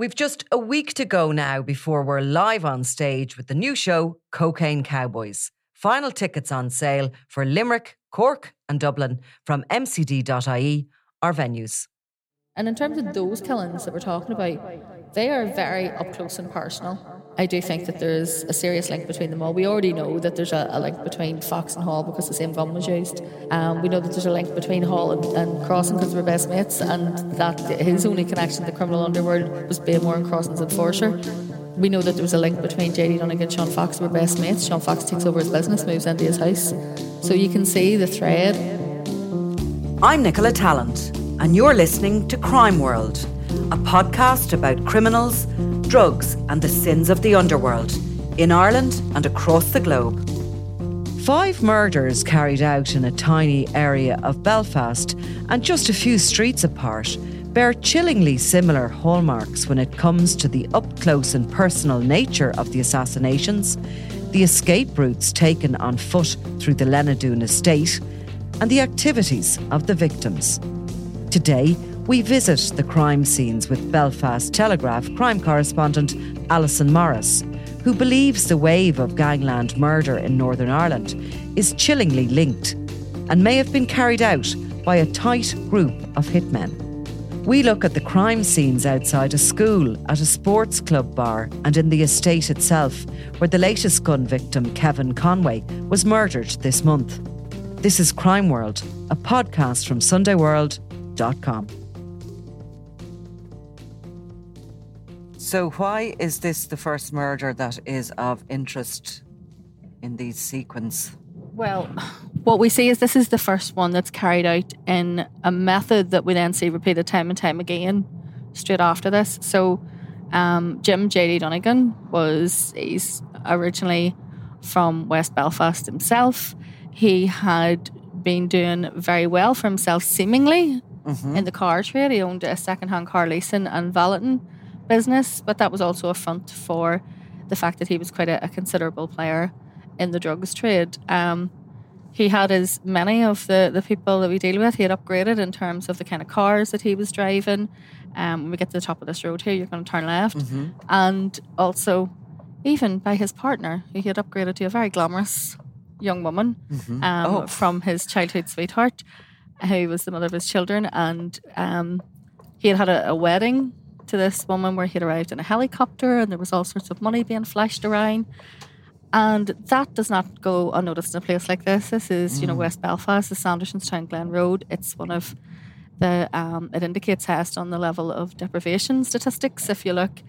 We've just a week to go now before we're live on stage with the new show, Cocaine Cowboys. Final tickets on sale for Limerick, Cork, and Dublin from mcd.ie, our venues. And in terms of those killings that we're talking about, they are very up close and personal. I do think that there's a serious link between them all. We already know that there's a, a link between Fox and Hall because the same gun was used. Um, we know that there's a link between Hall and, and Crossan because they were best mates, and that his only connection to the criminal underworld was Baymore and Crossan's enforcer. We know that there was a link between JD Donegan and Sean Fox, who were best mates. Sean Fox takes over his business, moves into his house. So you can see the thread. I'm Nicola Tallant, and you're listening to Crime World, a podcast about criminals, drugs, and the sins of the underworld in Ireland and across the globe. Five murders carried out in a tiny area of Belfast and just a few streets apart bear chillingly similar hallmarks when it comes to the up close and personal nature of the assassinations, the escape routes taken on foot through the Lenadoon estate, and the activities of the victims. Today, we visit the crime scenes with Belfast Telegraph crime correspondent Allison Morris, who believes the wave of gangland murder in Northern Ireland is chillingly linked and may have been carried out by a tight group of hitmen. We look at the crime scenes outside a school, at a sports club bar, and in the estate itself, where the latest gun victim, Kevin Conway, was murdered this month. This is Crime World, a podcast from SundayWorld.com. So, why is this the first murder that is of interest in these sequence? Well, what we see is this is the first one that's carried out in a method that we then see repeated time and time again straight after this. So, um, Jim J.D. Donegan was he's originally from West Belfast himself. He had been doing very well for himself, seemingly in the car trade. He owned a second-hand car leasing and valeting business, but that was also a front for the fact that he was quite a, a considerable player in the drugs trade. Um, he had as many of the, the people that we deal with, he had upgraded in terms of the kind of cars that he was driving. Um, when we get to the top of this road here, you're going to turn left. And also, even by his partner, he had upgraded to a very glamorous young woman um, Oh. from his childhood sweetheart, who was the mother of his children. And um, he had had a, a wedding to this woman where he'd arrived in a helicopter and there was all sorts of money being flashed around. And that does not go unnoticed in a place like this. This is, you know, West Belfast, the Sandersonstown Glen Road. It's one of the, um, it indicates highest on the level of deprivation statistics if you look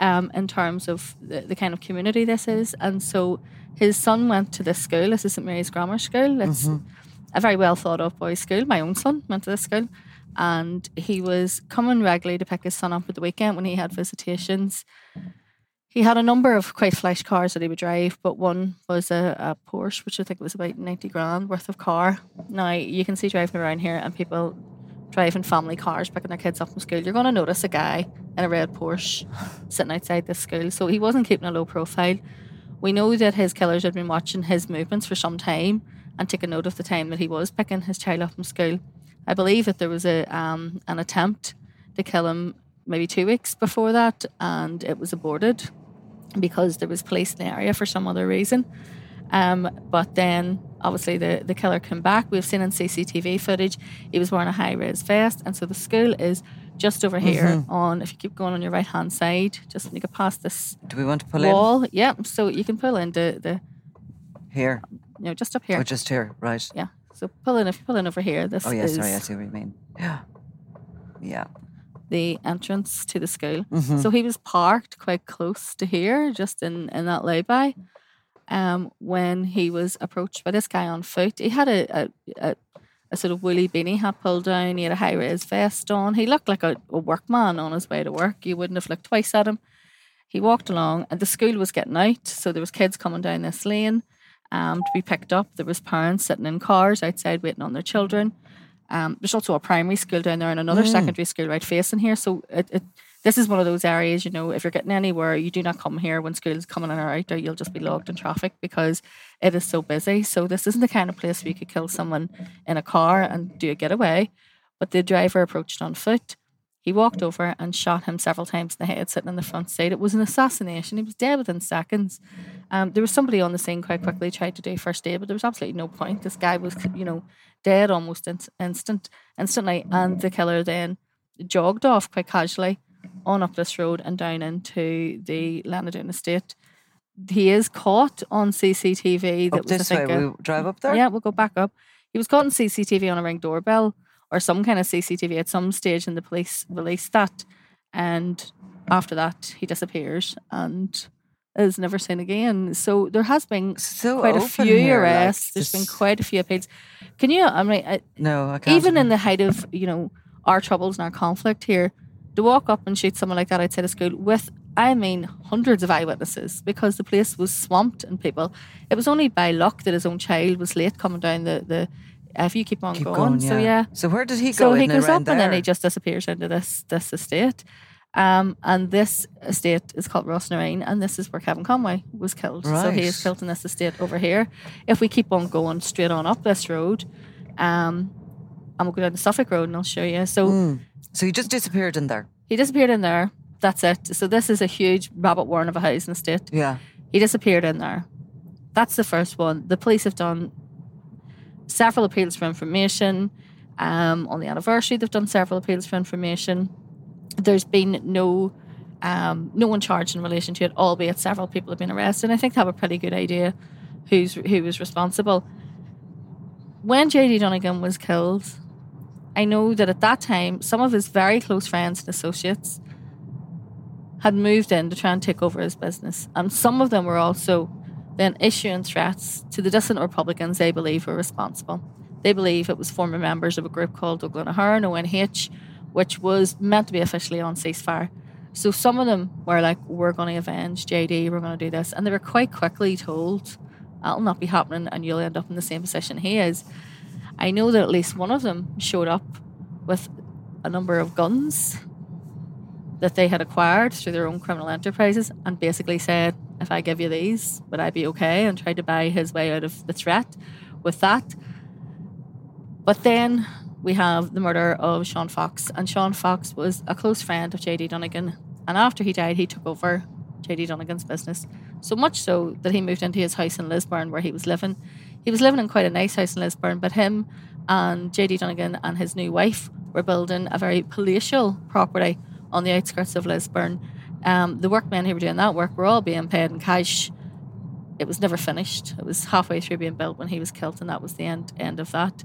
um, in terms of the, the kind of community this is. And so his son went to this school. This is St Mary's Grammar School. It's a very well thought of boys' school. My own son went to this school. And he was coming regularly to pick his son up at the weekend when he had visitations. He had a number of quite flash cars that he would drive, but one was a, a Porsche, which I think was about 90 grand worth of car. Now, you can see driving around here and people driving family cars, picking their kids up from school. You're going to notice a guy in a red Porsche sitting outside this school. So he wasn't keeping a low profile. We know that his killers had been watching his movements for some time and taking note of the time that he was picking his child up from school. I believe that there was a um, an attempt to kill him maybe two weeks before that, and it was aborted because there was police in the area for some other reason. Um, but then obviously the, the killer came back. We've seen in CCTV footage he was wearing a high res vest, and so the school is just over here on. If you keep going on your right hand side, just when you get past this Do we want to pull wall, yeah. So you can pull into the here? you know just up here. Oh, just here, right? yeah. So pull in if you pull in over here. This Oh, yeah. is Sorry, I see what you mean. Yeah, yeah. the entrance to the school. Mm-hmm. So he was parked quite close to here, just in, in that lay-by. Um, when he was approached by this guy on foot, he had a, a, a, a sort of woolly beanie hat pulled down. He had a high-res vest on. He looked like a, a workman on his way to work. You wouldn't have looked twice at him. He walked along, and the school was getting out, so there was kids coming down this lane um, to be picked up. There was parents sitting in cars outside waiting on their children. Um, there's also a primary school down there and another secondary school right facing here. So it, it this is one of those areas, you know, if you're getting anywhere, you do not come here when school is coming in or out, or you'll just be logged in traffic because it is so busy. So this isn't the kind of place where you could kill someone in a car and do a getaway. But the driver approached on foot. He walked over and shot him several times in the head, sitting in the front seat. It was an assassination. He was dead within seconds. Um, there was somebody on the scene quite quickly tried to do first aid, but there was absolutely no point. This guy was, you know, dead almost in- instant, instantly, and the killer then jogged off quite casually on up this road and down into the Lenadoon estate. He is caught on CCTV. That Up was, this way. We drive up there. yeah, we'll go back up. He was caught on CCTV on a ring doorbell or some kind of CCTV at some stage, and the police released that. And after that, he disappears and is never seen again. So there has been So quite a few here, like, arrests. There's been quite a few appeals. Can you? I mean, I, No, I can't. even in the height of you know our troubles and our conflict here, to walk up and shoot someone like that outside of school with, I mean, hundreds of eyewitnesses because the place was swamped in people. It was only by luck that his own child was late coming down the the. If you keep on Keep going, going, so yeah. yeah. So where did he go So he goes up and then he just disappears into this this estate. Um, and this estate is called Rossnareen, and this is where Kevin Conway was killed. So he is killed in this estate over here. If we keep on going straight on up this road, um, and we'll go down the Suffolk Road and I'll show you. So Mm. So he just disappeared in there. he disappeared in there. That's it. So this is a huge rabbit warren of a housing estate. Yeah. He disappeared in there. That's the first one. The police have done several appeals for information. Um, on the anniversary, they've done several appeals for information. There's been no um, no one charged in relation to it, albeit several people have been arrested. And I think they have a pretty good idea who's who was responsible. When JD Donegan was killed, I know that at that time, some of his very close friends and associates had moved in to try and take over his business. And some of them were also then issuing threats to the dissident Republicans they believe were responsible. They believe it was former members of a group called Óglaigh na hÉireann, ONH, which was meant to be officially on ceasefire. So some of them were like, we're going to avenge JD, we're going to do this. And they were quite quickly told, that'll not be happening and you'll end up in the same position he is. I know that at least one of them showed up with a number of guns that they had acquired through their own criminal enterprises and basically said, if I give you these, would I be okay? And tried to buy his way out of the threat with that. But then we have the murder of Sean Fox. And Sean Fox was a close friend of JD Donegan. And after he died, he took over JD Donegan's business. So much so that he moved into his house in Lisburn where he was living. He was living in quite a nice house in Lisburn, but him and JD Donegan and his new wife were building a very palatial property on the outskirts of Lisburn. Um, the workmen who were doing that work were all being paid in cash. It was never finished. It was halfway through being built when he was killed, and that was the end end of that.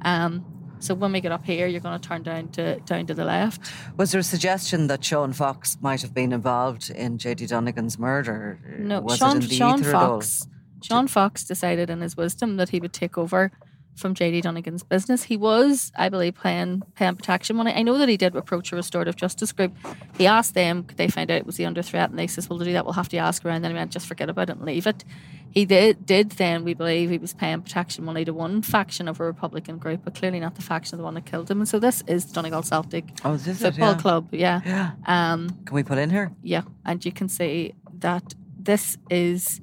Um, so when we get up here, you're going to turn down to down to the left. Was there a suggestion that Sean Fox might have been involved in JD Donegan's murder? No, Was Sean, it in the Sean ether at all? Fox. Sean Fox decided in his wisdom that he would take over from JD Donegan's business. He was, I believe, paying paying protection money. I know that he did approach a restorative justice group. He asked them, could they find out it was he under threat? And they says, Well to do that we'll have to ask around. And Then he went, just forget about it and leave it. He did did then, we believe, he was paying protection money to one faction of a Republican group, but clearly not the faction of the one that killed him. And so this is Donegal Celtic Oh, is this it? Football Yeah. Club, yeah. Yeah. Um Can we put in here? yeah, and you can see that this is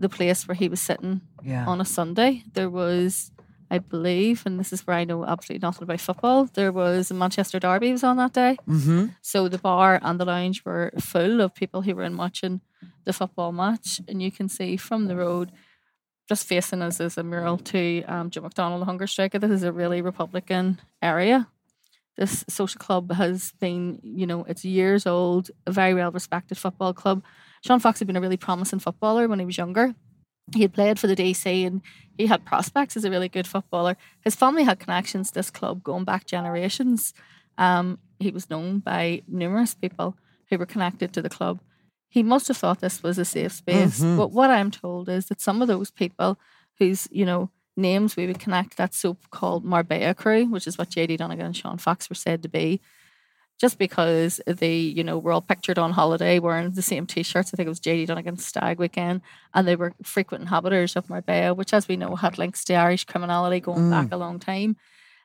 the place where he was sitting Yeah. on a Sunday. There was, I believe, and this is where I know absolutely nothing about football. There was a Manchester Derby was on that day, Mm-hmm. so the bar and the lounge were full of people who were in watching the football match, and you can see from the road. Just facing us is a mural to um, Joe McDonnell, the hunger striker. This is a really Republican area. This social club has been, you know, it's years old, a very well respected football club. Sean Fox had been a really promising footballer when he was younger. He had played for the DC and he had prospects as a really good footballer. His family had connections to this club going back generations. Um, he was known by numerous people who were connected to the club. He must have thought this was a safe space. But what I'm told is that some of those people whose, you know, names we would connect that so-called Marbella crew, which is what JD Donegan and Sean Fox were said to be, just because they, you know, were all pictured on holiday wearing the same t-shirts. I think it was JD Donegan's stag weekend, and they were frequent inhabitants of Marbella, which, as we know, had links to Irish criminality going back a long time.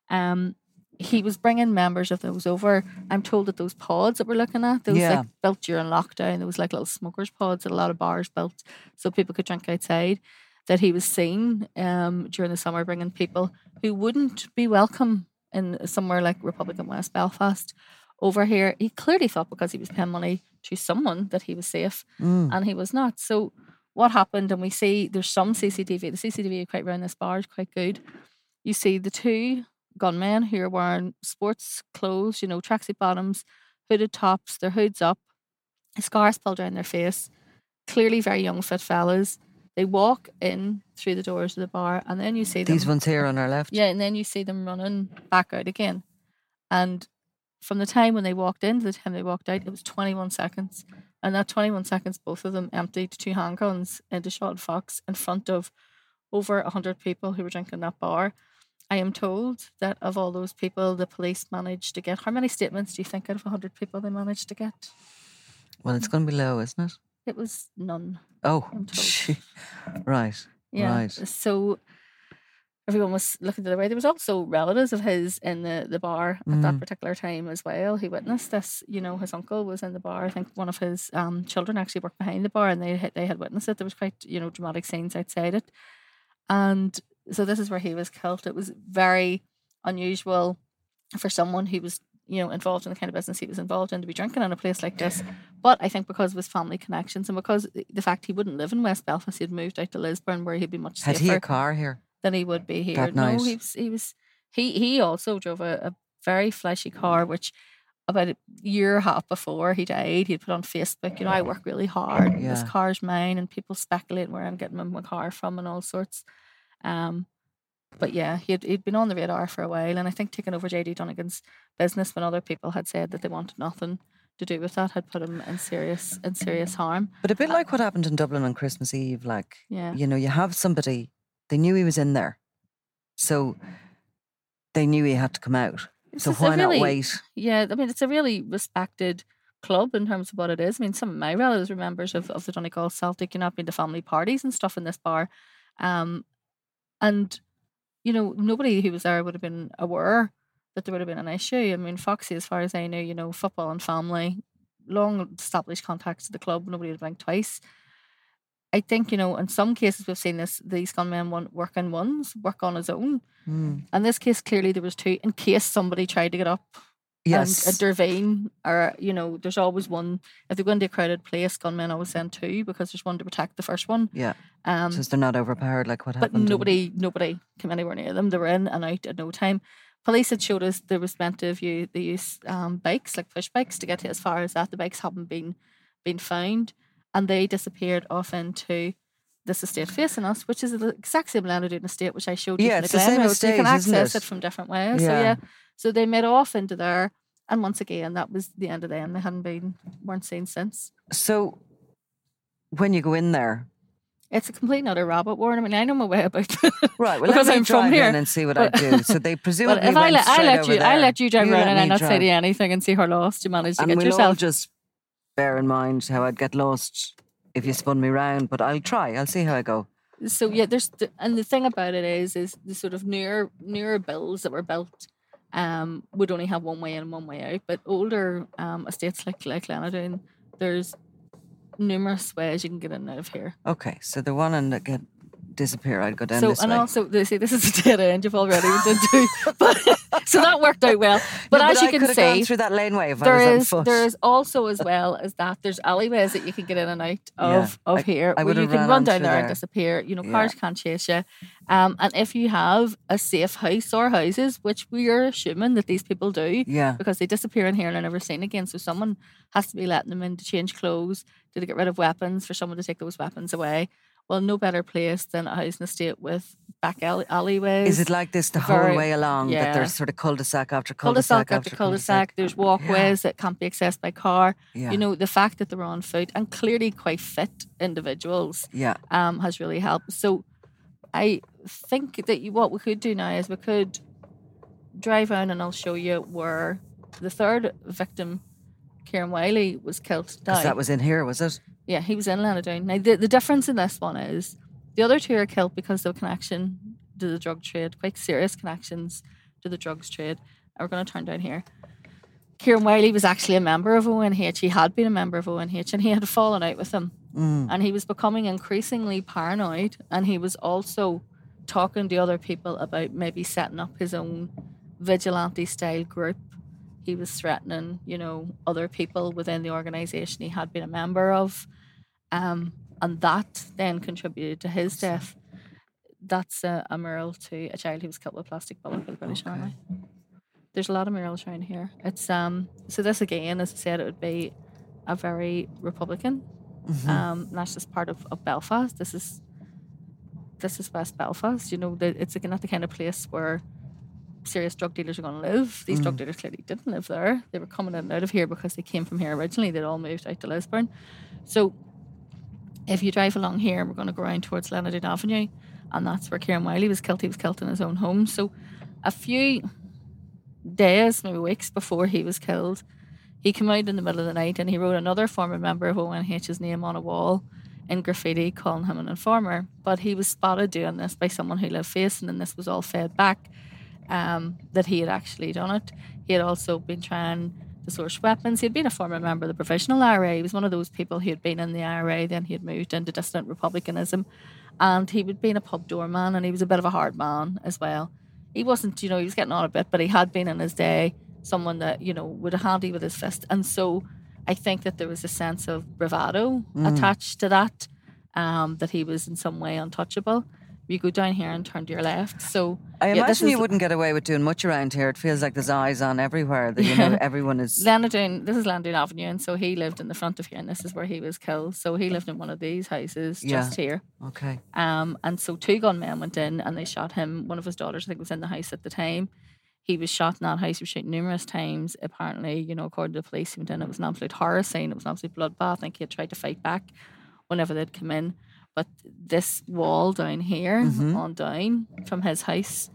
Um, he was bringing members of those over. I'm told that those pods that we're looking at, those Yeah. like built during lockdown, those like little smokers pods that a lot of bars built so people could drink outside. That he was seen um, during the summer bringing people who wouldn't be welcome in somewhere like Republican West Belfast over here. He clearly thought because he was paying money to someone that he was safe, mm. and he was not. So what happened? And we see there's some CCTV. The CCTV quite around this bar is quite good. You see the two gunmen who are wearing sports clothes, you know, tracksuit bottoms, hooded tops, their hoods up, scars pulled around their face, clearly very young, fit fellas. They walk in through the doors of the bar, and then you see them. These ones here on our left. Yeah, and then you see them running back out again. And from the time when they walked in to the time they walked out, it was 21 seconds. And that 21 seconds, both of them emptied two handguns into Sean Fox in front of over 100 people who were drinking that bar. I am told that of all those people, the police managed to get how many statements do you think out of 100 people they managed to get? Well, it's going to be low, isn't it? It was none. Oh, I'm told. gee. right. Yeah. Right. So everyone was looking the other way. There was also relatives of his in the, the bar at that particular time as well who witnessed this. You know, his uncle was in the bar. I think one of his um, children actually worked behind the bar and they had, they had witnessed it. There was quite, you know, dramatic scenes outside it. And so this is where he was killed. It was very unusual for someone who was, you know, involved in the kind of business he was involved in to be drinking in a place like this. But I think because of his family connections and because the fact he wouldn't live in West Belfast, he'd moved out to Lisburn where he'd be much Had safer he a car here? Than he would be here. That no, night? he was he was he he also drove a, a very flashy car, which about a year and a half before he died, he'd put on Facebook, you know, I work really hard. This car's mine and people speculate where I'm getting my, my car from and all sorts. Um but yeah, he'd he'd been on the radar for a while and I think taking over JD Donegan's business when other people had said that they wanted nothing to do with that had put him in serious in serious harm. But a bit like what happened in Dublin on Christmas Eve. Like, Yeah. you know, you have somebody, they knew he was in there. So they knew he had to come out. So why not wait? Yeah, I mean, it's a really respected club in terms of what it is. I mean, some of my relatives were members of, of the Donegal Celtic, you know, I've been to family parties and stuff in this bar. Um, and, you know, nobody who was there would have been aware that there would have been an issue. I mean, Foxy, as far as I know, you know, football and family, long established contacts to the club, nobody would have blinked twice. I think, you know, in some cases we've seen this, these gunmen one work in ones, work on his own. Hmm. In this case, clearly there was two, in case somebody tried to get up Yes. and intervene or you know there's always one if they're going to a crowded place gunmen always send two because there's one to protect the first one yeah. um so they're not overpowered like what but happened. But nobody nobody came anywhere near them they were in and out at no time police had showed us there was meant to you they use um, bikes like push bikes to get to as far as that the bikes haven't been been found and they disappeared off into this estate facing us, which is the exact same Lenadoon estate which I showed you Yeah, the it's the Glen same Road. So you can access it? it from different ways. So Yeah. yeah. So they made off into there and once again that was the end of them. They hadn't been weren't seen since. So when you go in there, It's a complete and utter rabbit warren. I mean, I know my way about right? Well, because let me I'm from here. in and see what But- I do. So they presumably But if I let I let you I there. let you drive You around and I not say drive. you anything and see how lost you managed to and get we'll yourself. just bear in mind how I'd get lost if you spun me round. But I'll try. I'll see how I go. so yeah, there's the, and the thing about it is is the sort of newer newer bills that were built um would only have one way in and one way out. But older um estates like like Lenadoon, there's numerous ways you can get in and out of here. Okay, so the one and that get disappear, I'd go down so this and way. also they say this is a dead end you've already went into, but so that worked out well. But No, as you I can could have gone see, through that laneway if there is foot. there is also as well as that there's alleyways that you can get in and out Yeah, of of I- here I where you can run down through there, and disappear. You know, Yeah. cars can't chase you. Um, and if you have a safe house or houses, which we are assuming that these people do, Yeah. because they disappear in here and are never seen again. So someone has to be letting them in to change clothes, to get rid of weapons, for someone to take those weapons away. Well, no better place than a housing estate with back alley- alleyways. Is it like this the Very- whole way along? That there's sort of cul-de-sac after cul-de-sac cul-de-sac after cul-de-sac. There's walkways that can't be accessed by car. Yeah. You know, the fact that they're on foot and clearly quite fit individuals Yeah. um, has really helped. So I think that you, what we could do now is we could drive on and I'll show you where the third victim, Kieran Wylie, was killed. Because that was in here, was it? Yeah, he was in Lenadoon. Now, the, the difference in this one is the other two are killed because of connection to the drug trade, quite serious connections to the drugs trade. And we're going to turn down here. Kieran Wylie was actually a member of ONH. He had been a member of ONH and he had fallen out with them. Mm. And he was becoming increasingly paranoid. And he was also talking to other people about maybe setting up his own vigilante style group. He was threatening, you know, other people within the organisation he had been a member of. Um, and that then contributed to his death. That's a, a mural to a child who was killed with a plastic bullet by the British Army. There's a lot of murals around here. It's um so this again, as I said, it would be a very Republican. Um, and that's just part of, of Belfast. This is this is West Belfast. You know, that it's again not the kind of place where serious drug dealers are going to live. These drug mm. dealers clearly didn't live there. They were coming in and out of here because they came from here originally. They'd all moved out to Lisburn. So if you drive along here, we're going to go around towards Lenadoon Avenue, and that's where Kieran Wylie was killed. He was killed in his own home. So a few days, maybe weeks before he was killed, he came out in the middle of the night and he wrote another former member of ONH's name on a wall in graffiti calling him an informer. But he was spotted doing this by someone who lived facing, and this was all fed back um, that he had actually done it. He had also been trying to source weapons. He had been a former member of the Provisional IRA. He was one of those people who had been in the IRA, then he had moved into dissident republicanism. And he had been a pub doorman and he was a bit of a hard man as well. He wasn't, you know, he was getting on a bit, but he had been in his day someone that, you know, would have handy with his fist. And so I think that there was a sense of bravado attached to that, um, that he was in some way untouchable. You go down here and turn to your left. So I yeah, imagine you is- wouldn't get away with doing much around here. It feels like there's eyes on everywhere. That you know everyone is. Lenadoon, this is Lenadoon Avenue, and so he lived in the front of here, and this is where he was killed. So he lived in one of these houses just Yeah. here. Okay. Um, and so two gunmen went in and they shot him. One of his daughters, I think, was in the house at the time. He was shot in that house. He was shot numerous times. Apparently, you know, according to the police, he went in. It was an absolute horror scene. It was an absolute bloodbath. I think he had tried to fight back whenever they'd come in. But this wall down here, on down from his house,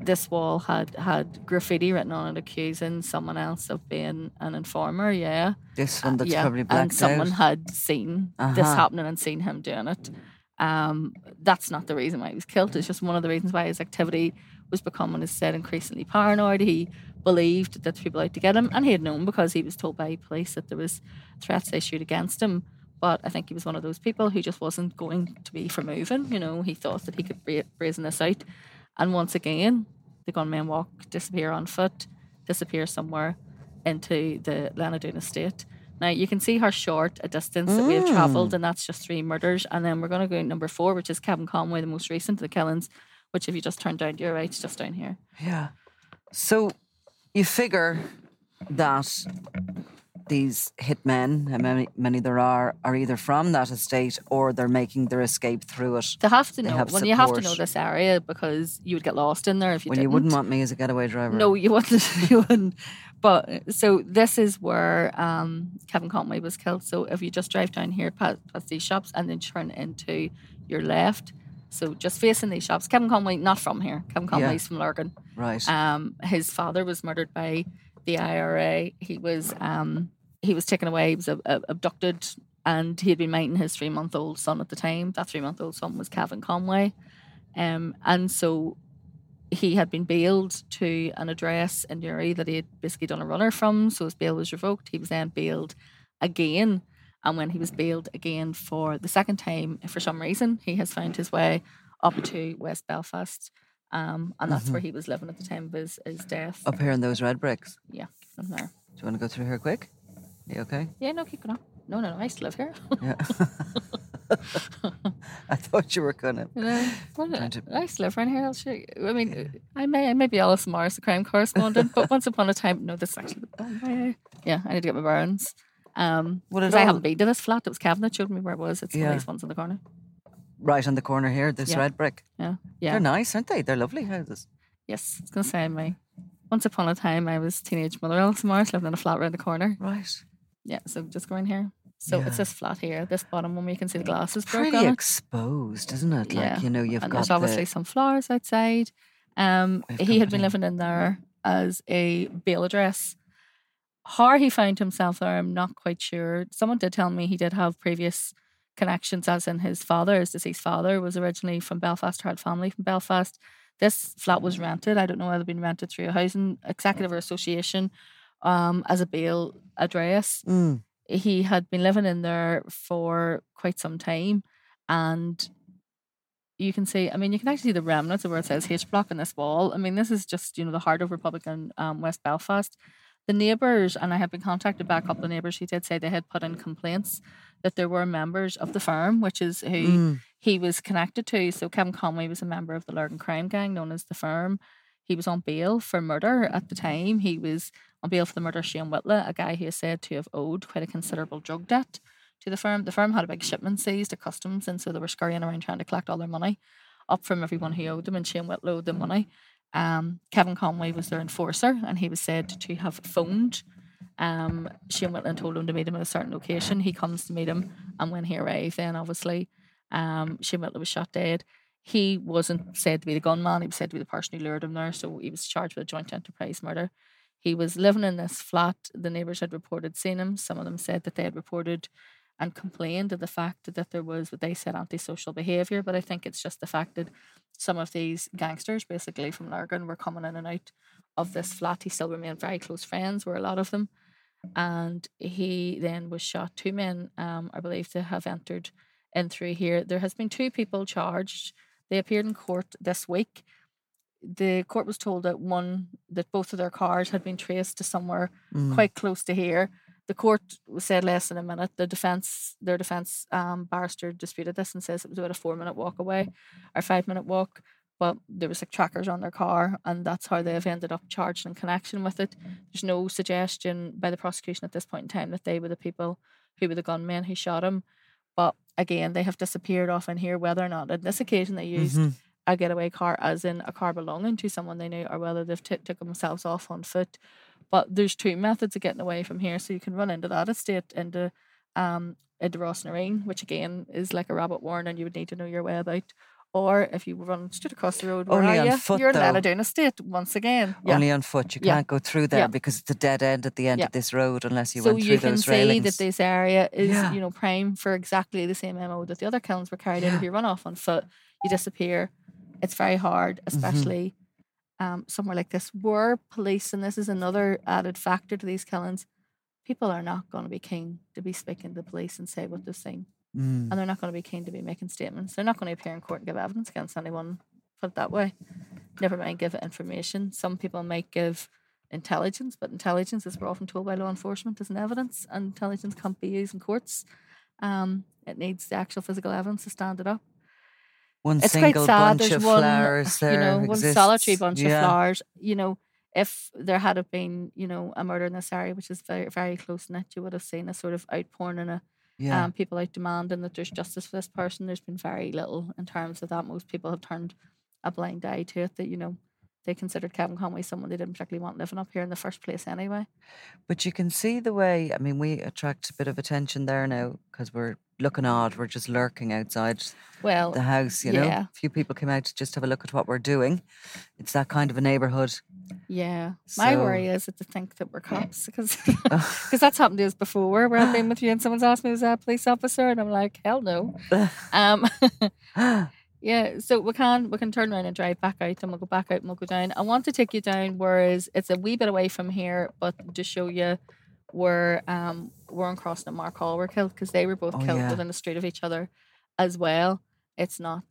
this wall had had graffiti written on it accusing someone else of being an informer. Yeah, This one that's Uh, yeah, probably blacked and someone out. had seen this Uh-huh. happening and seen him doing it. Um, that's not the reason why he was killed. It's just one of the reasons why his activity was becoming, as said, increasingly paranoid. He believed that people out to get him, and he had known because he was told by police that there was threats issued against him. But I think he was one of those people who just wasn't going to be for moving. You know, he thought that he could bra- brazen this out. And once again, the gunmen walk, disappear on foot, disappear somewhere into the Lenadoon estate. Now you can see how short a distance that we have travelled, mm. and that's just three murders. And then we're going to go to number four, which is Kevin Conway, the most recent of the killings, which if you just turn down to your right, it's just down here. Yeah. So you figure that these hitmen, how many, many there are, are either from that estate or they're making their escape through it. They have to know. have well, you have to know this area because you would get lost in there if you Well, didn't. you wouldn't want me as a getaway driver. No, you wouldn't. you wouldn't. But so this is where um, Kevin Conway was killed. So if you just drive down here past, past these shops and then turn into your left, so just facing these shops. Kevin Conway, not from here. Kevin Conway's from Lurgan. Right. Um, his father was murdered by the IRA. He was um, he was taken away. He was ab- ab- abducted, and he had been minding his three month old son at the time. That three month old son was Kevin Conway, um, and so he had been bailed to an address in Newry that he had basically done a runner from. So his bail was revoked. He was then bailed again. And when he was bailed again for the second time, for some reason, he has found his way up to West Belfast. Um, and that's where he was living at the time of his, his death. Up here in those red bricks. Yeah, from there. Do you want to go through here quick? You okay? Yeah, no, keep going on. No, no, no, I used to live here. Yeah. I thought you were gonna. You well, Trying to- I used to live around here. I'll show you. I mean, I may, I may be Alice Morris, the crime correspondent, but once upon a time, no, this is actually the. Yeah, I need to get my bearings. Um, Well, because I haven't been to this flat. It was Kevin that showed me where it was. It's one Yeah. of these ones in the corner. Right on the corner here, this Yeah. red brick. Yeah, yeah. They're nice, aren't they? They're lovely houses. Yes, I was going to say my. Once upon a time, I was teenage mother Alice Morris living in a flat around the corner. Right. Yeah, so just go in here. So Yeah. it's this flat here, this bottom one where you can see the glasses broke Pretty exposed, isn't it? Like, Yeah. you know, you've and got there's obviously the, some flowers outside. Um, We've he had been living in there as a bail address. How he found himself there, I'm not quite sure. Someone did tell me he did have previous connections, as in his father, his deceased father, was originally from Belfast, had family from Belfast. This flat was rented. I don't know whether it had been rented through a housing executive or association um, as a bail address Mm, he had been living in there for quite some time and you can see i mean you can actually see the remnants of where it says h block on this wall i mean this is just you know the heart of republican um, west belfast the neighbours and i have been contacted by a couple of neighbours who did say they had put in complaints that there were members of the firm which is who mm. he was connected to. So Kevin Conway was a member of the Lurgan crime gang known as the Firm. He was on bail for murder at the time. He was on bail for the murder of Shane Whitla, a guy who is said to have owed quite a considerable drug debt to the firm. The firm had a big shipment seized at customs, and so they were scurrying around trying to collect all their money up from everyone who owed them, and Shane Whitla owed them money. Um, Kevin Conway was their enforcer, and he was said to have phoned um, Shane Whitland told him to meet him at a certain location. He comes to meet him, and when he arrived, then obviously um, Shane Whitland was shot dead. He wasn't said to be the gunman, he was said to be the person who lured him there, so he was charged with a joint enterprise murder. He was living in this flat. The neighbours had reported seeing him. Some of them said that they had reported and complained of the fact that there was what they said antisocial behaviour. But I think it's just the fact that some of these gangsters, basically from Lurgan, were coming in and out of this flat. He still remained very close friends, were a lot of them. And he then was shot. Two men um, are believed to have entered in through here. There has been two people charged. They appeared in court this week. The court was told that one that both of their cars had been traced to somewhere Mm. quite close to here. The court said less than a minute. The defense, their defense um, barrister disputed this and says it was about a four minute walk away or five minute walk. But there was like trackers on their car, and that's how they have ended up charged in connection with it. There's no suggestion by the prosecution at this point in time that they were the people who were the gunmen who shot him. But again, they have disappeared off in here. Whether or not on this occasion they used Mhm. A getaway car, as in a car belonging to someone they knew, or whether they've t- took themselves off on foot. But there's two methods of getting away from here, so you can run into that estate into um into Rossnareen, which again is like a rabbit warren, and you would need to know your way about. Or if you run straight across the road, where Only are on you? foot, You're in though. Lenadoon Estate once again. Yeah. Only on foot. You Yeah. can't go through there Yeah. because it's a dead end at the end of this road unless you so went through you can those see that this area is, you know, prime for exactly the same MO that the other kilns were carried out. If you run off on foot, you disappear. It's very hard, Mm-hmm. especially um, somewhere like this, where police, and this is another added factor to these killings, people are not going to be keen to be speaking to the police and say what they've seen. Mm. And they're not going to be keen to be making statements. They're not going to appear in court and give evidence against anyone, put it that way. Never mind give information. Some people might give intelligence, but intelligence, as we're often told by law enforcement, isn't evidence, and intelligence can't be used in courts. Um, it needs the actual physical evidence to stand it up. One It's quite sad. bunch There's of one, flowers there. you know, one solitary bunch Yeah. of flowers. You know, if there had have been, you know, a murder in this area, which is very, very close knit, you would have seen a sort of outpouring and a Yeah. um, people out demanding that there's justice for this person. There's been very little in terms of that. Most people have turned a blind eye to it. That you know they considered Kevin Conway someone they didn't particularly want living up here in the first place anyway. But you can see the way, I mean, we attract a bit of attention there now because we're looking odd. We're just lurking outside Well, the house, you know. yeah. A few people came out to just have a look at what we're doing. It's that kind of a neighbourhood. yeah. My worry is that to think that we're cops because because that's happened to us before where I've been with you and someone's asked me was I a police officer and I'm like hell no. Um, yeah, so we can we can turn around and drive back out and we'll go back out and we'll go down. I want to take you down whereas it's a wee bit away from here, but to show you were um, Warren Crossan Mark Hall were killed because they were both Oh, killed yeah. within the street of each other as well. It's not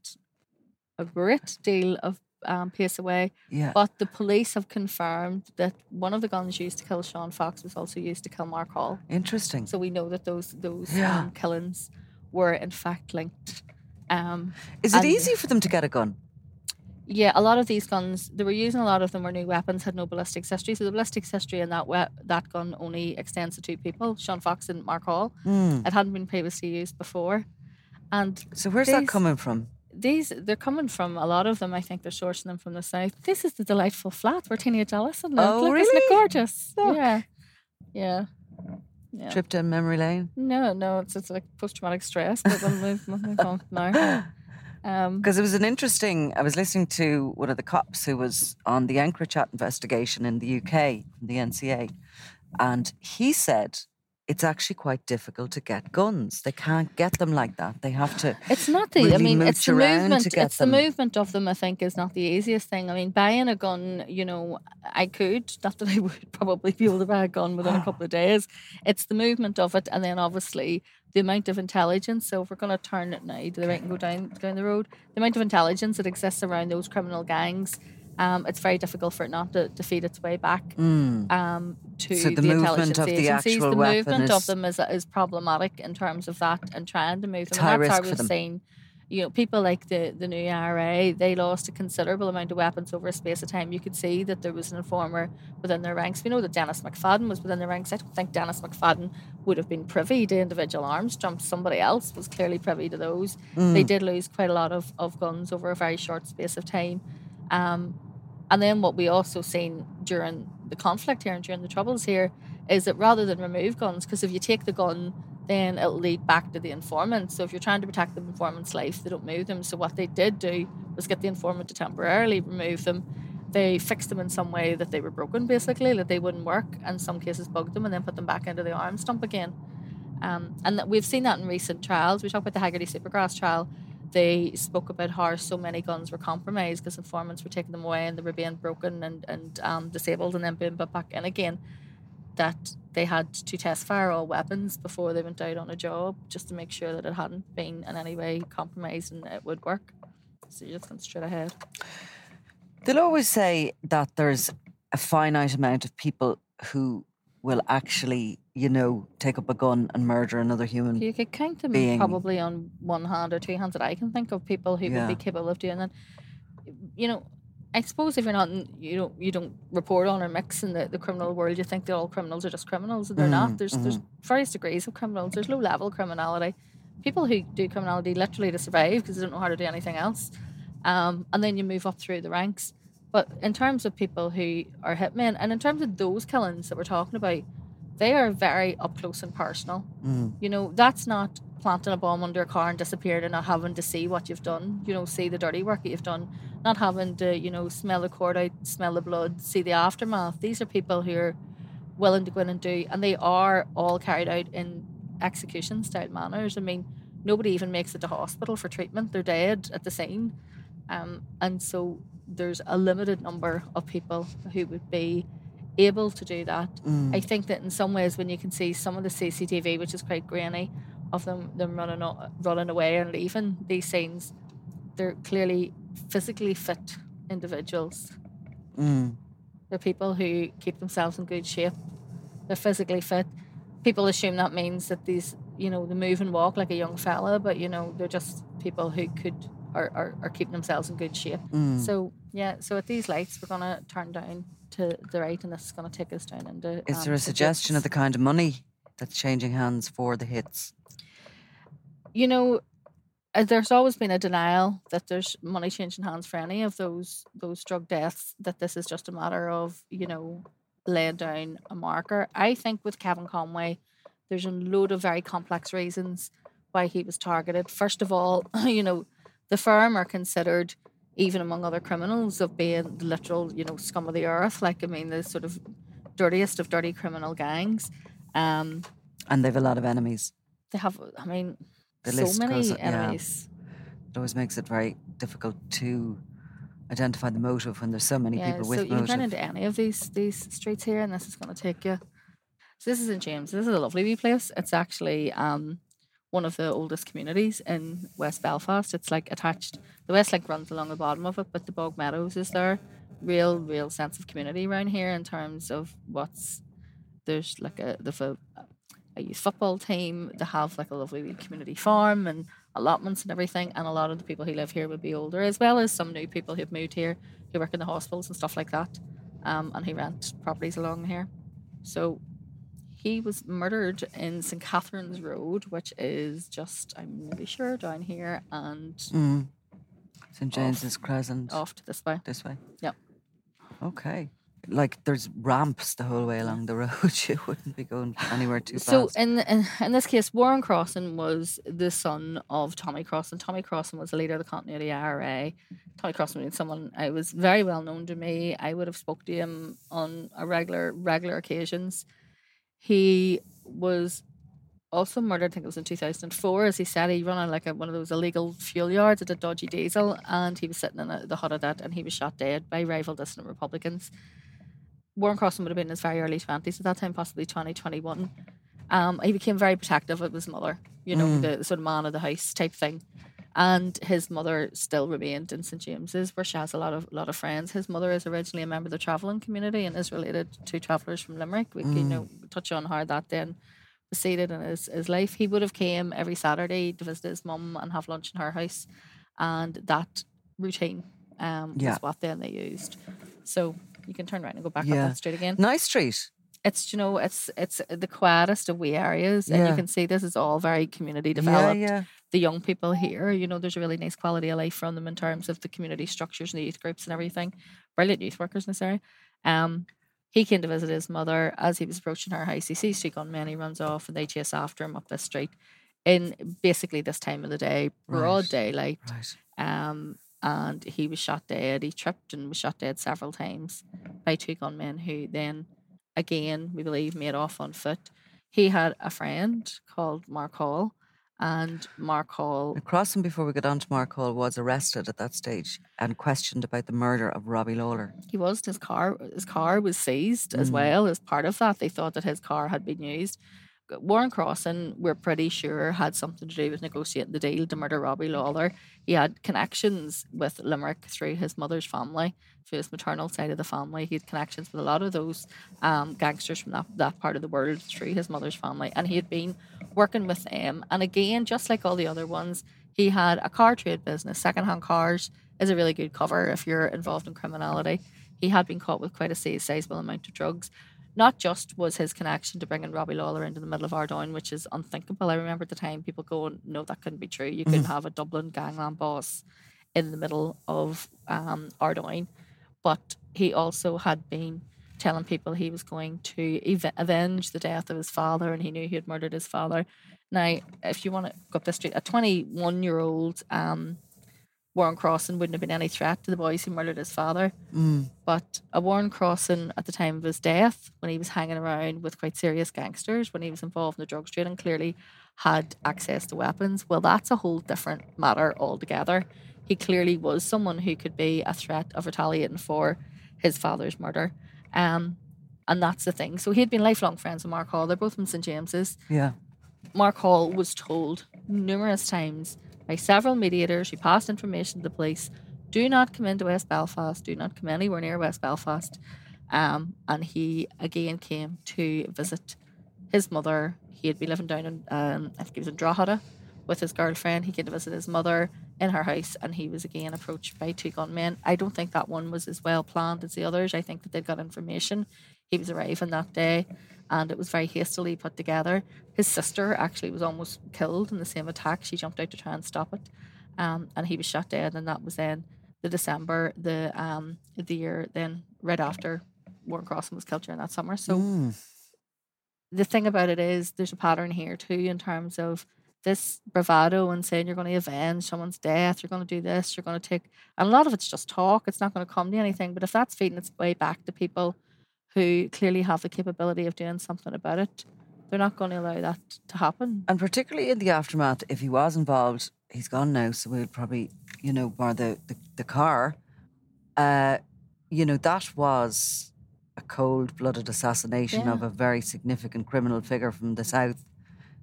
a great deal of um, pace away, Yeah. but the police have confirmed that one of the guns used to kill Sean Fox was also used to kill Mark Hall. Interesting. So we know that those those Yeah. um, killings were in fact linked. Um, Is it and- easy for them to get a gun? yeah, a lot of these guns they were using. A lot of them were new weapons, had no ballistics history. So the ballistics history in that we- that gun only extends to two people, Sean Fox and Mark Hall. Hmm. It hadn't been previously used before, and So where's that coming from? these they're coming from a lot of them. I think they're sourcing them from the south. This is the delightful flat where teenage Allison lived. Oh, Look, isn't it gorgeous? Look. Yeah, yeah. Yeah. Trip down memory lane? No, no, it's it's like post traumatic stress, but we'll move, we'll move on now. Um, Because it was an interesting. I was listening to one of the cops who was on the EncroChat investigation in the UK from the NCA, and he said it's actually quite difficult to get guns. They can't get them like that. They have to. It's not the. I mean, it's the movement. It's them. the movement of them. I think is not the easiest thing. I mean, buying a gun. You know, I could. Not that I would probably be able to buy a gun within a couple of days. It's the movement of it, and then obviously the amount of intelligence. So if we're going to turn it now to the right and go down down the road, the amount of intelligence that exists around those criminal gangs. Um, it's very difficult for it not to, to feed its way back um, to Mm. So the the, movement intelligence of the agencies. actual the movement is- of them is, is problematic in terms of that and trying to move them. and that's how we've seen, you know, people like the, the new IRA, they lost a considerable amount of weapons over a space of time. You could see that there was an informer within their ranks. We know that Dennis McFadden was within their ranks. I don't think Dennis McFadden would have been privy to individual arms dumps. Somebody else was clearly privy to those. Mm. They did lose quite a lot of, of guns over a very short space of time. Um, and then what we also seen during the conflict here and during the troubles here is that rather than remove guns, because if you take the gun, then it'll lead back to the informant. So if you're trying to protect the informant's life, they don't move them. So what they did do was get the informant to temporarily remove them. They fixed them in some way that they were broken, basically, that they wouldn't work, and some cases bugged them and then put them back into the arms dump again. Um, and we've seen that in recent trials. We talked about the Haggarty Supergrass trial. They spoke about how so many guns were compromised because informants were taking them away and they were being broken and, and um, disabled and then being put back in again. That they had to test fire all weapons before they went out on a job just to make sure that it hadn't been in any way compromised and it would work. So you're just going straight ahead. They'll always say that there's a finite amount of people who will actually, you know, take up a gun and murder another human. You could count them being- probably on one hand or two hands that I can think of people who Yeah. would be capable of doing that. You know, I suppose if you're not, you don't, you don't report on or mix in the, the criminal world, you think that all criminals are just criminals, and they're Mm, not. There's mm-hmm. there's various degrees of criminals. There's low level criminality, people who do criminality literally to survive because they don't know how to do anything else, um, and then you move up through the ranks. But in terms of people who are hitmen, and in terms of those killings that we're talking about, they are very up close and personal. You know, that's not planting a bomb under a car and disappearing and not having to see what you've done, you know, see the dirty work that you've done, not having to, you know, smell the cordite, smell the blood, see the aftermath. These are people who are willing to go in and do, and they are all carried out in execution style manners. I mean, nobody even makes it to hospital for treatment, they're dead at the scene. Um, and so there's a limited number of people who would be able to do that. I think that in some ways, when you can see some of the CCTV, which is quite grainy, of them them running running away and leaving these scenes, they're clearly physically fit individuals. Mm. They're people who keep themselves in good shape. They're physically fit. People assume that means that these, you know, they move and walk like a young fella, but you know, they're just people who could are, are, are keeping themselves in good shape. Mm. So yeah, so at these lights we're gonna turn down to the right and this is gonna take us down into Is um, there a suggestion of the kind of money that's changing hands for the hits? you know, uh, there's always been a denial that there's money changing hands for any of those those drug deaths. That this is just a matter of you know laying down a marker. I think with Kevin Conway, there's a load of very complex reasons why he was targeted. First of all, you know, the firm are considered even among other criminals of being the literal you know scum of the earth. Like I mean, the sort of dirtiest of dirty criminal gangs. Um, And they've a lot of enemies. they have, I mean, The so many goes on- yeah. enemies. It always makes it very difficult to identify the motive when there's so many people with so you can turn motive. into any of these these streets here, and this is going to take you So this is in James. This is a lovely wee place. It's actually um, one of the oldest communities in West Belfast. It's like attached. The West Link runs along the bottom of it, but the Bog Meadows is there. Real, real sense of community around here in terms of what's there's like a the a, youth football team. They have like a lovely community farm and allotments and everything. And a lot of the people who live here would be older, as well as some new people who've moved here who work in the hospitals and stuff like that, um, and who rent properties along here. So he was murdered in St Catherine's Road, which is just I'm nearly sure down here and Mm. St James's Crescent. off to this way. This way. Yep. Okay. Like there's ramps the whole way along the road. You wouldn't be going anywhere too So fast. So in, in in this case, Warren Crossan was the son of Tommy Crossan. Tommy Crossan was the leader of the Continuity IRA. Tommy Crossan was someone I was very well known to me. I would have spoke to him on a regular regular occasions. He was also murdered. I think it was in two thousand and four. As he said, he ran on like a, one of those illegal fuel yards at a dodgy diesel, and he was sitting in a, the hut of that, and he was shot dead by rival dissident Republicans. Warren Crossan would have been in his very early 20s at that time, possibly 2021. Um, he became very protective of his mother, you know, the sort of man of the house type thing. And his mother still remained in St James's, where she has a lot of lot of friends. His mother is originally a member of the travelling community and is related to travellers from Limerick. We can you know touch on how that then proceeded in his, his life. He would have came every Saturday to visit his mum and have lunch in her house, and that routine um, Yeah. was what then they used. So you can turn around and go back up that street again nice street. it's you know it's it's the quietest of wee areas and you can see this is all very community developed Yeah, yeah. The young people here you know there's a really nice quality of life from them in terms of the community structures and the youth groups and everything brilliant youth workers in this area um he came to visit his mother as he was approaching her house he sees two gunmen he runs off and they chase after him up this street in basically this time of the day broad Right. daylight Right. um, and he was shot dead. He tripped and was shot dead several times by two gunmen who then, again, we believe, made off on foot. He had a friend called Mark Hall, and Mark Hall, Crossan, before we get on to Mark Hall, was arrested at that stage and questioned about the murder of Robbie Lawlor. he was his car. His car was seized as well as part of that. They thought that his car had been used. Warren Crossan, we're pretty sure, had something to do with negotiating the deal to murder Robbie Lawlor. He had connections with Limerick through his mother's family, through his maternal side of the family. He had connections with a lot of those um, gangsters from that, that part of the world through his mother's family. And he had been working with them. And again, just like all the other ones, he had a car trade business. Secondhand cars is a really good cover if you're involved in criminality. He had been caught with quite a si- sizable amount of drugs not just was his connection to bringing Robbie Lawlor into the middle of Ardoyne, which is unthinkable. I remember at the time people going, no, that couldn't be true. You couldn't have a Dublin gangland boss in the middle of um, Ardoyne. But he also had been telling people he was going to ev- avenge the death of his father and he knew he had murdered his father. Now, if you want to go up the street, a 21 year old um, Warren Crossan wouldn't have been any threat to the boys who murdered his father. But a Warren Crossan at the time of his death, when he was hanging around with quite serious gangsters, when he was involved in the drugs trade and clearly had access to weapons, well, that's a whole different matter altogether. He clearly was someone who could be a threat of retaliating for his father's murder. Um, and that's the thing. So he had been lifelong friends with Mark Hall. They're both from St. James's. Yeah. Mark Hall was told numerous times by several mediators who passed information to the police do not come into West Belfast, do not come anywhere near West Belfast. Um, and he again came to visit his mother. He had been living down in, um, I think he was in Drogheda with his girlfriend. He came to visit his mother in her house and he was again approached by two gunmen. I don't think that one was as well planned as the others. I think that they got information. He was arriving that day and it was very hastily put together. His sister actually was almost killed in the same attack. She jumped out to try and stop it. Um, and he was shot dead and that was then the December, the um the year then right after Warren Crossan was killed during that summer. So Mm. the thing about it is there's a pattern here too in terms of this bravado and saying you're going to avenge someone's death, you're going to do this, you're going to take, and a lot of it's just talk. It's not going to come to anything. But if that's feeding its way back to people who clearly have the capability of doing something about it, they're not going to allow that to happen. And particularly in the aftermath, if he was involved, he's gone now, so we'll probably, you know, bar the, the, the car. Uh, you know, that was a cold blooded assassination Yeah. of a very significant criminal figure from the South.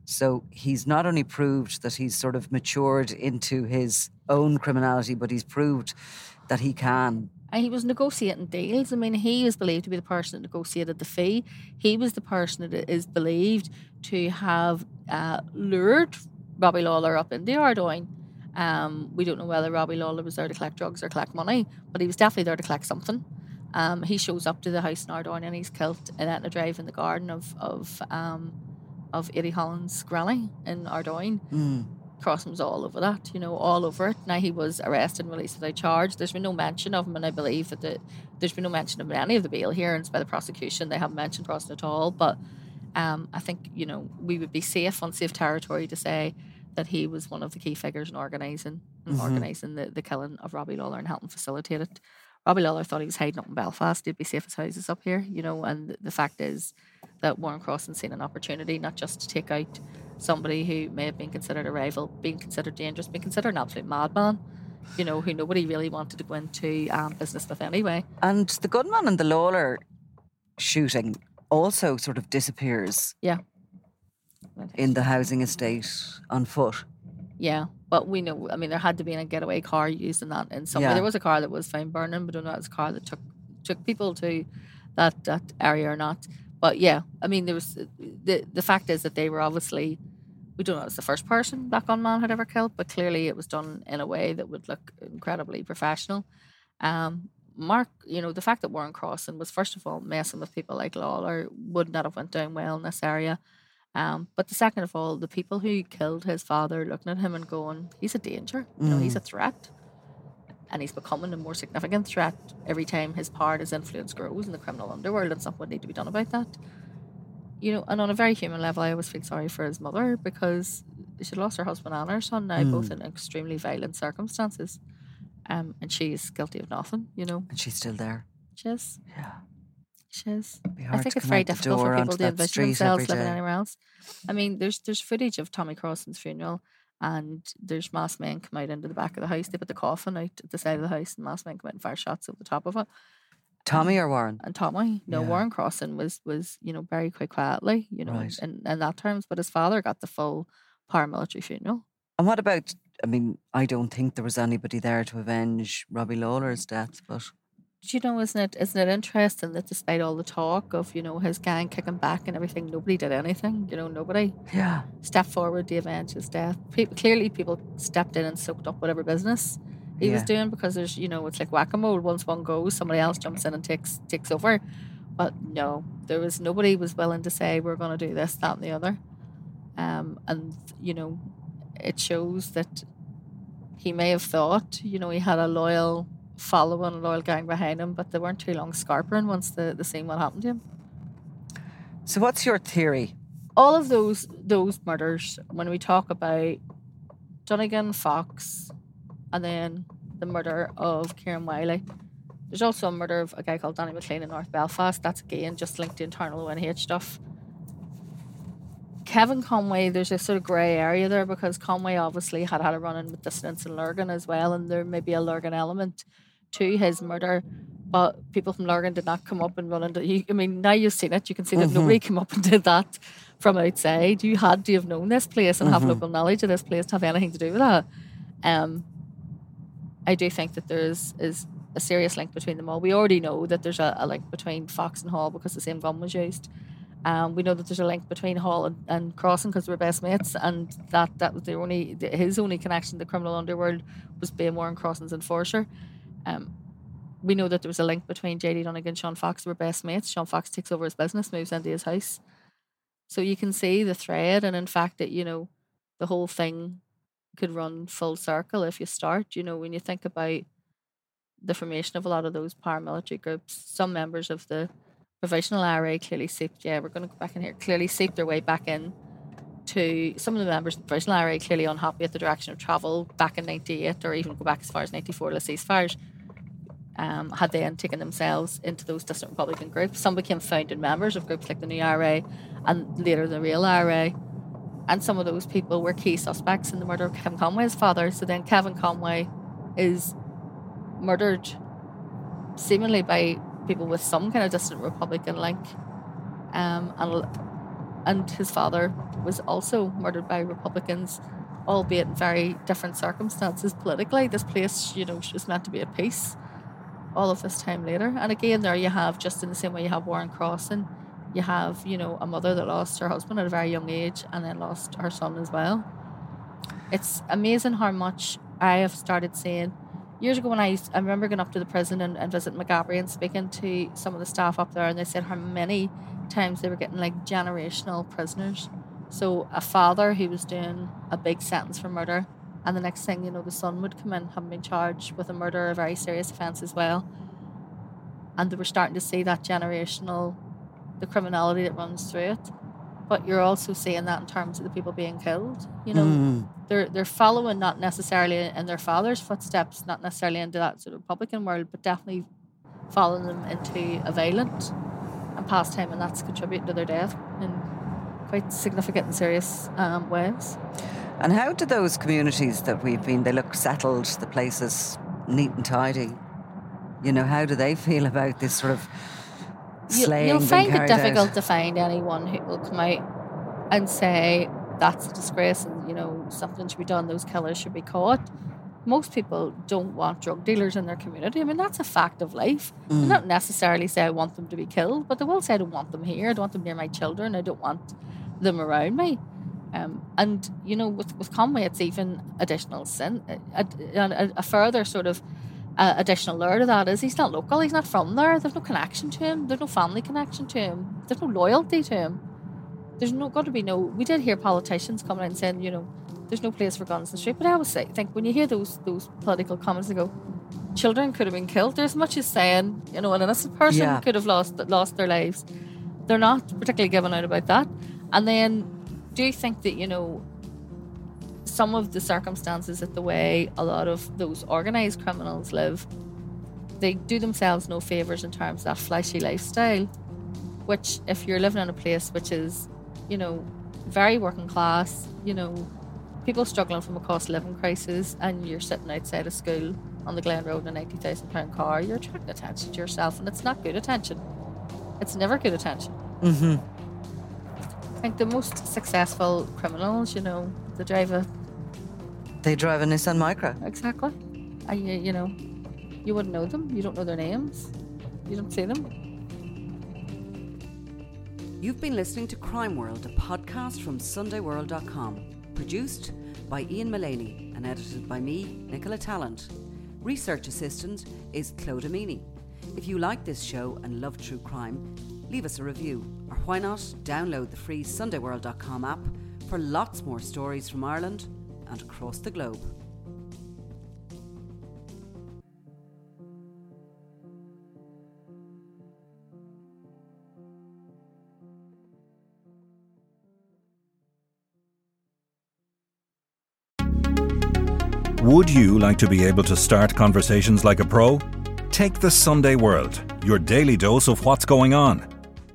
So he's not only proved that he's sort of matured into his own criminality, but he's proved that he can. And he was negotiating deals. I mean, he is believed to be the person that negotiated the fee. He was the person that is believed to have uh, lured Robbie Lawlor up into Ardoyne. Um, we don't know whether Robbie Lawlor was there to collect drugs or collect money, but he was definitely there to collect something. Um, he shows up to the house in Ardoyne and he's killed in Etna Drive in the garden of of um, of Eddie Holland's granny in Ardoyne. Crossan was all over that, you know, all over it. Now he was arrested and released without charge. There's been no mention of him, and I believe that the, there's been no mention of any of the bail hearings by the prosecution. They haven't mentioned Crossan at all. But um, I think you know we would be safe on safe territory to say that he was one of the key figures in organising in organising the, the killing of Robbie Lawlor and helping facilitate it. Robbie Lawlor thought he was hiding up in Belfast. He'd be safe as houses up here, you know. And the fact is that Warren Crossan seen an opportunity not just to take out somebody who may have been considered a rival, being considered dangerous, being considered an absolute madman, you know, who nobody really wanted to go into um, business with anyway. And the gunman and the Lawlor shooting also sort of disappears Yeah. in the housing estate on foot. Yeah, but we know. I mean, there had to be a getaway car used in that. In some way, Yeah. there was a car that was found burning, but I don't know if it was a car that took took people to that that area or not. But yeah, I mean, there was the the fact is that they were obviously. We don't know if it's the first person Black on Man had ever killed, but clearly it was done in a way that would look incredibly professional. Um, Mark, you know, the fact that Warren Crossan was first of all messing with people like Lawlor would not have went down well in this area. Um, but the second of all, the people who killed his father looking at him and going, he's a danger, you know, he's a threat. And he's becoming a more significant threat every time his power, his influence grows in the criminal underworld, and something would need to be done about that. You know, and on a very human level, I always feel sorry for his mother because she lost her husband and her son now, both in extremely violent circumstances. Um, and she's guilty of nothing, you know. And she's still there. She is. Yeah. She is. I think it's very difficult for people to envision themselves living anywhere else. I mean, there's there's footage of Tommy Crossan's funeral, and there's masked men come out into the back of the house. They put the coffin out at the side of the house, and masked men come out and fire shots over the top of it. Tommy or Warren? And Tommy, no, Yeah. Warren Crossan was was you know buried quite quietly, you know, Right. in, in that terms. But his father got the full paramilitary funeral. And what about? I mean, I don't think there was anybody there to avenge Robbie Lawlor's death, But you know, isn't it isn't it interesting that despite all the talk of you know his gang kicking back and everything, nobody did anything. You know, nobody yeah, stepped forward to avenge his death. Pe- clearly, people stepped in and soaked up whatever business he was doing because there's you know it's like whack a mole. Once one goes, somebody else jumps in and takes takes over. But no, there was nobody was willing to say we're going to do this, that, and the other. Um, and you know, it shows that he may have thought you know he had a loyal following, a loyal gang behind him, but they weren't too long scarpering once the the seen what happened to him. So what's your theory? all of those those murders when we talk about Donegan, Fox, and then the murder of Kieran Wylie. There's also a murder of a guy called Danny McLean in North Belfast. That's again just linked to internal ONH stuff. Kevin Conway, there's a sort of grey area there because Conway obviously had had a run in with dissidents in Lurgan as well, and there may be a Lurgan element to his murder. But people from Lurgan did not come up and run into. You, I mean, now you've seen it, you can see that nobody came up and did that from outside. You had to have known this place and have local knowledge of this place to have anything to do with that. Um, I do think that there is is a serious link between them all. We already know that there's a, a link between Fox and Hall because the same gun was used. Um, we know that there's a link between Hall and, and Crossan because they were best mates, and that that was the only the, his only connection to the criminal underworld was being Warren Crossan's enforcer. Um, we know that there was a link between JD Donegan and Sean Fox. Were best mates. Sean Fox takes over his business, moves into his house. So you can see the thread, and in fact, that you know, the whole thing could run full circle if you start. You know, when you think about the formation of a lot of those paramilitary groups, some members of the provisional IRA clearly seeped. Yeah, we're going to go back in here. Clearly seeped their way back in to some of the members of the provisional IRA clearly unhappy at the direction of travel back in '98 or even go back as far as '94 to ceasefires. Um, had they then taken themselves into those dissident Republican groups. Some became founding members of groups like the New IRA and later the Real IRA. And some of those people were key suspects in the murder of Kevin Conway's father. So then Kevin Conway is murdered seemingly by people with some kind of dissident Republican link. Um, and, and his father was also murdered by Republicans, albeit in very different circumstances politically. This place, you know, was meant to be at peace all of this time later. And again, there you have, just in the same way you have Warren Crossan, you have, you know, a mother that lost her husband at a very young age and then lost her son as well. It's amazing how much I have started seeing. Years ago, when I used, I remember going up to the prison and, and visiting Maghaberry and speaking to some of the staff up there, and they said how many times they were getting like generational prisoners. So a father who was doing a big sentence for murder and the next thing you know, the son would come in, having been charged with a murder, a very serious offence as well. And they were starting to see that generational, the criminality that runs through it. But you're also seeing that in terms of the people being killed. You know, mm. they're they're following not necessarily in their father's footsteps, not necessarily into that sort of Republican world, but definitely following them into a violent and pastime, and that's contributing to their death in quite significant and serious um, ways. And how do those communities that we've been, they look settled, the places neat and tidy. You know, how do they feel about this sort of slaying? You'll find it difficult out? to find anyone who will come out and say that's a disgrace and, you know, something should be done, those killers should be caught. Most people don't want drug dealers in their community. I mean, that's a fact of life. Mm. They don't necessarily say I want them to be killed, but they will say I don't want them here. I don't want them near my children. I don't want them around me. Um, and you know, with, with Conway, it's even additional sin, a, a, a further sort of uh, additional layer to that is he's not local, he's not from there. There's no connection to him. There's no family connection to him. There's no loyalty to him. There's no got to be no. We did hear politicians coming in saying, you know, there's no place for guns in the street. But I always say, think when you hear those those political comments, they go, children could have been killed. There's much as saying, you know, an innocent person yeah. could have lost lost their lives. They're not particularly given out about that. And then do think that, you know, some of the circumstances at the way a lot of those organized criminals live, they do themselves no favors in terms of that flashy lifestyle, which if you're living in a place which is, you know, very working class, you know, people struggling from a cost of living crisis, and you're sitting outside a school on the Glen Road in an eighty thousand pound car, you're attracting attention to yourself, and it's not good attention. It's never good attention. Mm-hmm. I think the most successful criminals, you know, they drive a. They drive a Nissan Micra. Exactly. And you, you know, you wouldn't know them. You don't know their names. You don't see them. You've been listening to Crime World, a podcast from SundayWorld.com, produced by Ian Mullaney and edited by me, Nicola Tallant. Research assistant is Claude Amini. If you like this show and love true crime, leave us a review, or why not download the free SundayWorld.com app for lots more stories from Ireland and across the globe. Would you like to be able to start conversations like a pro? Take the Sunday World, your daily dose of what's going on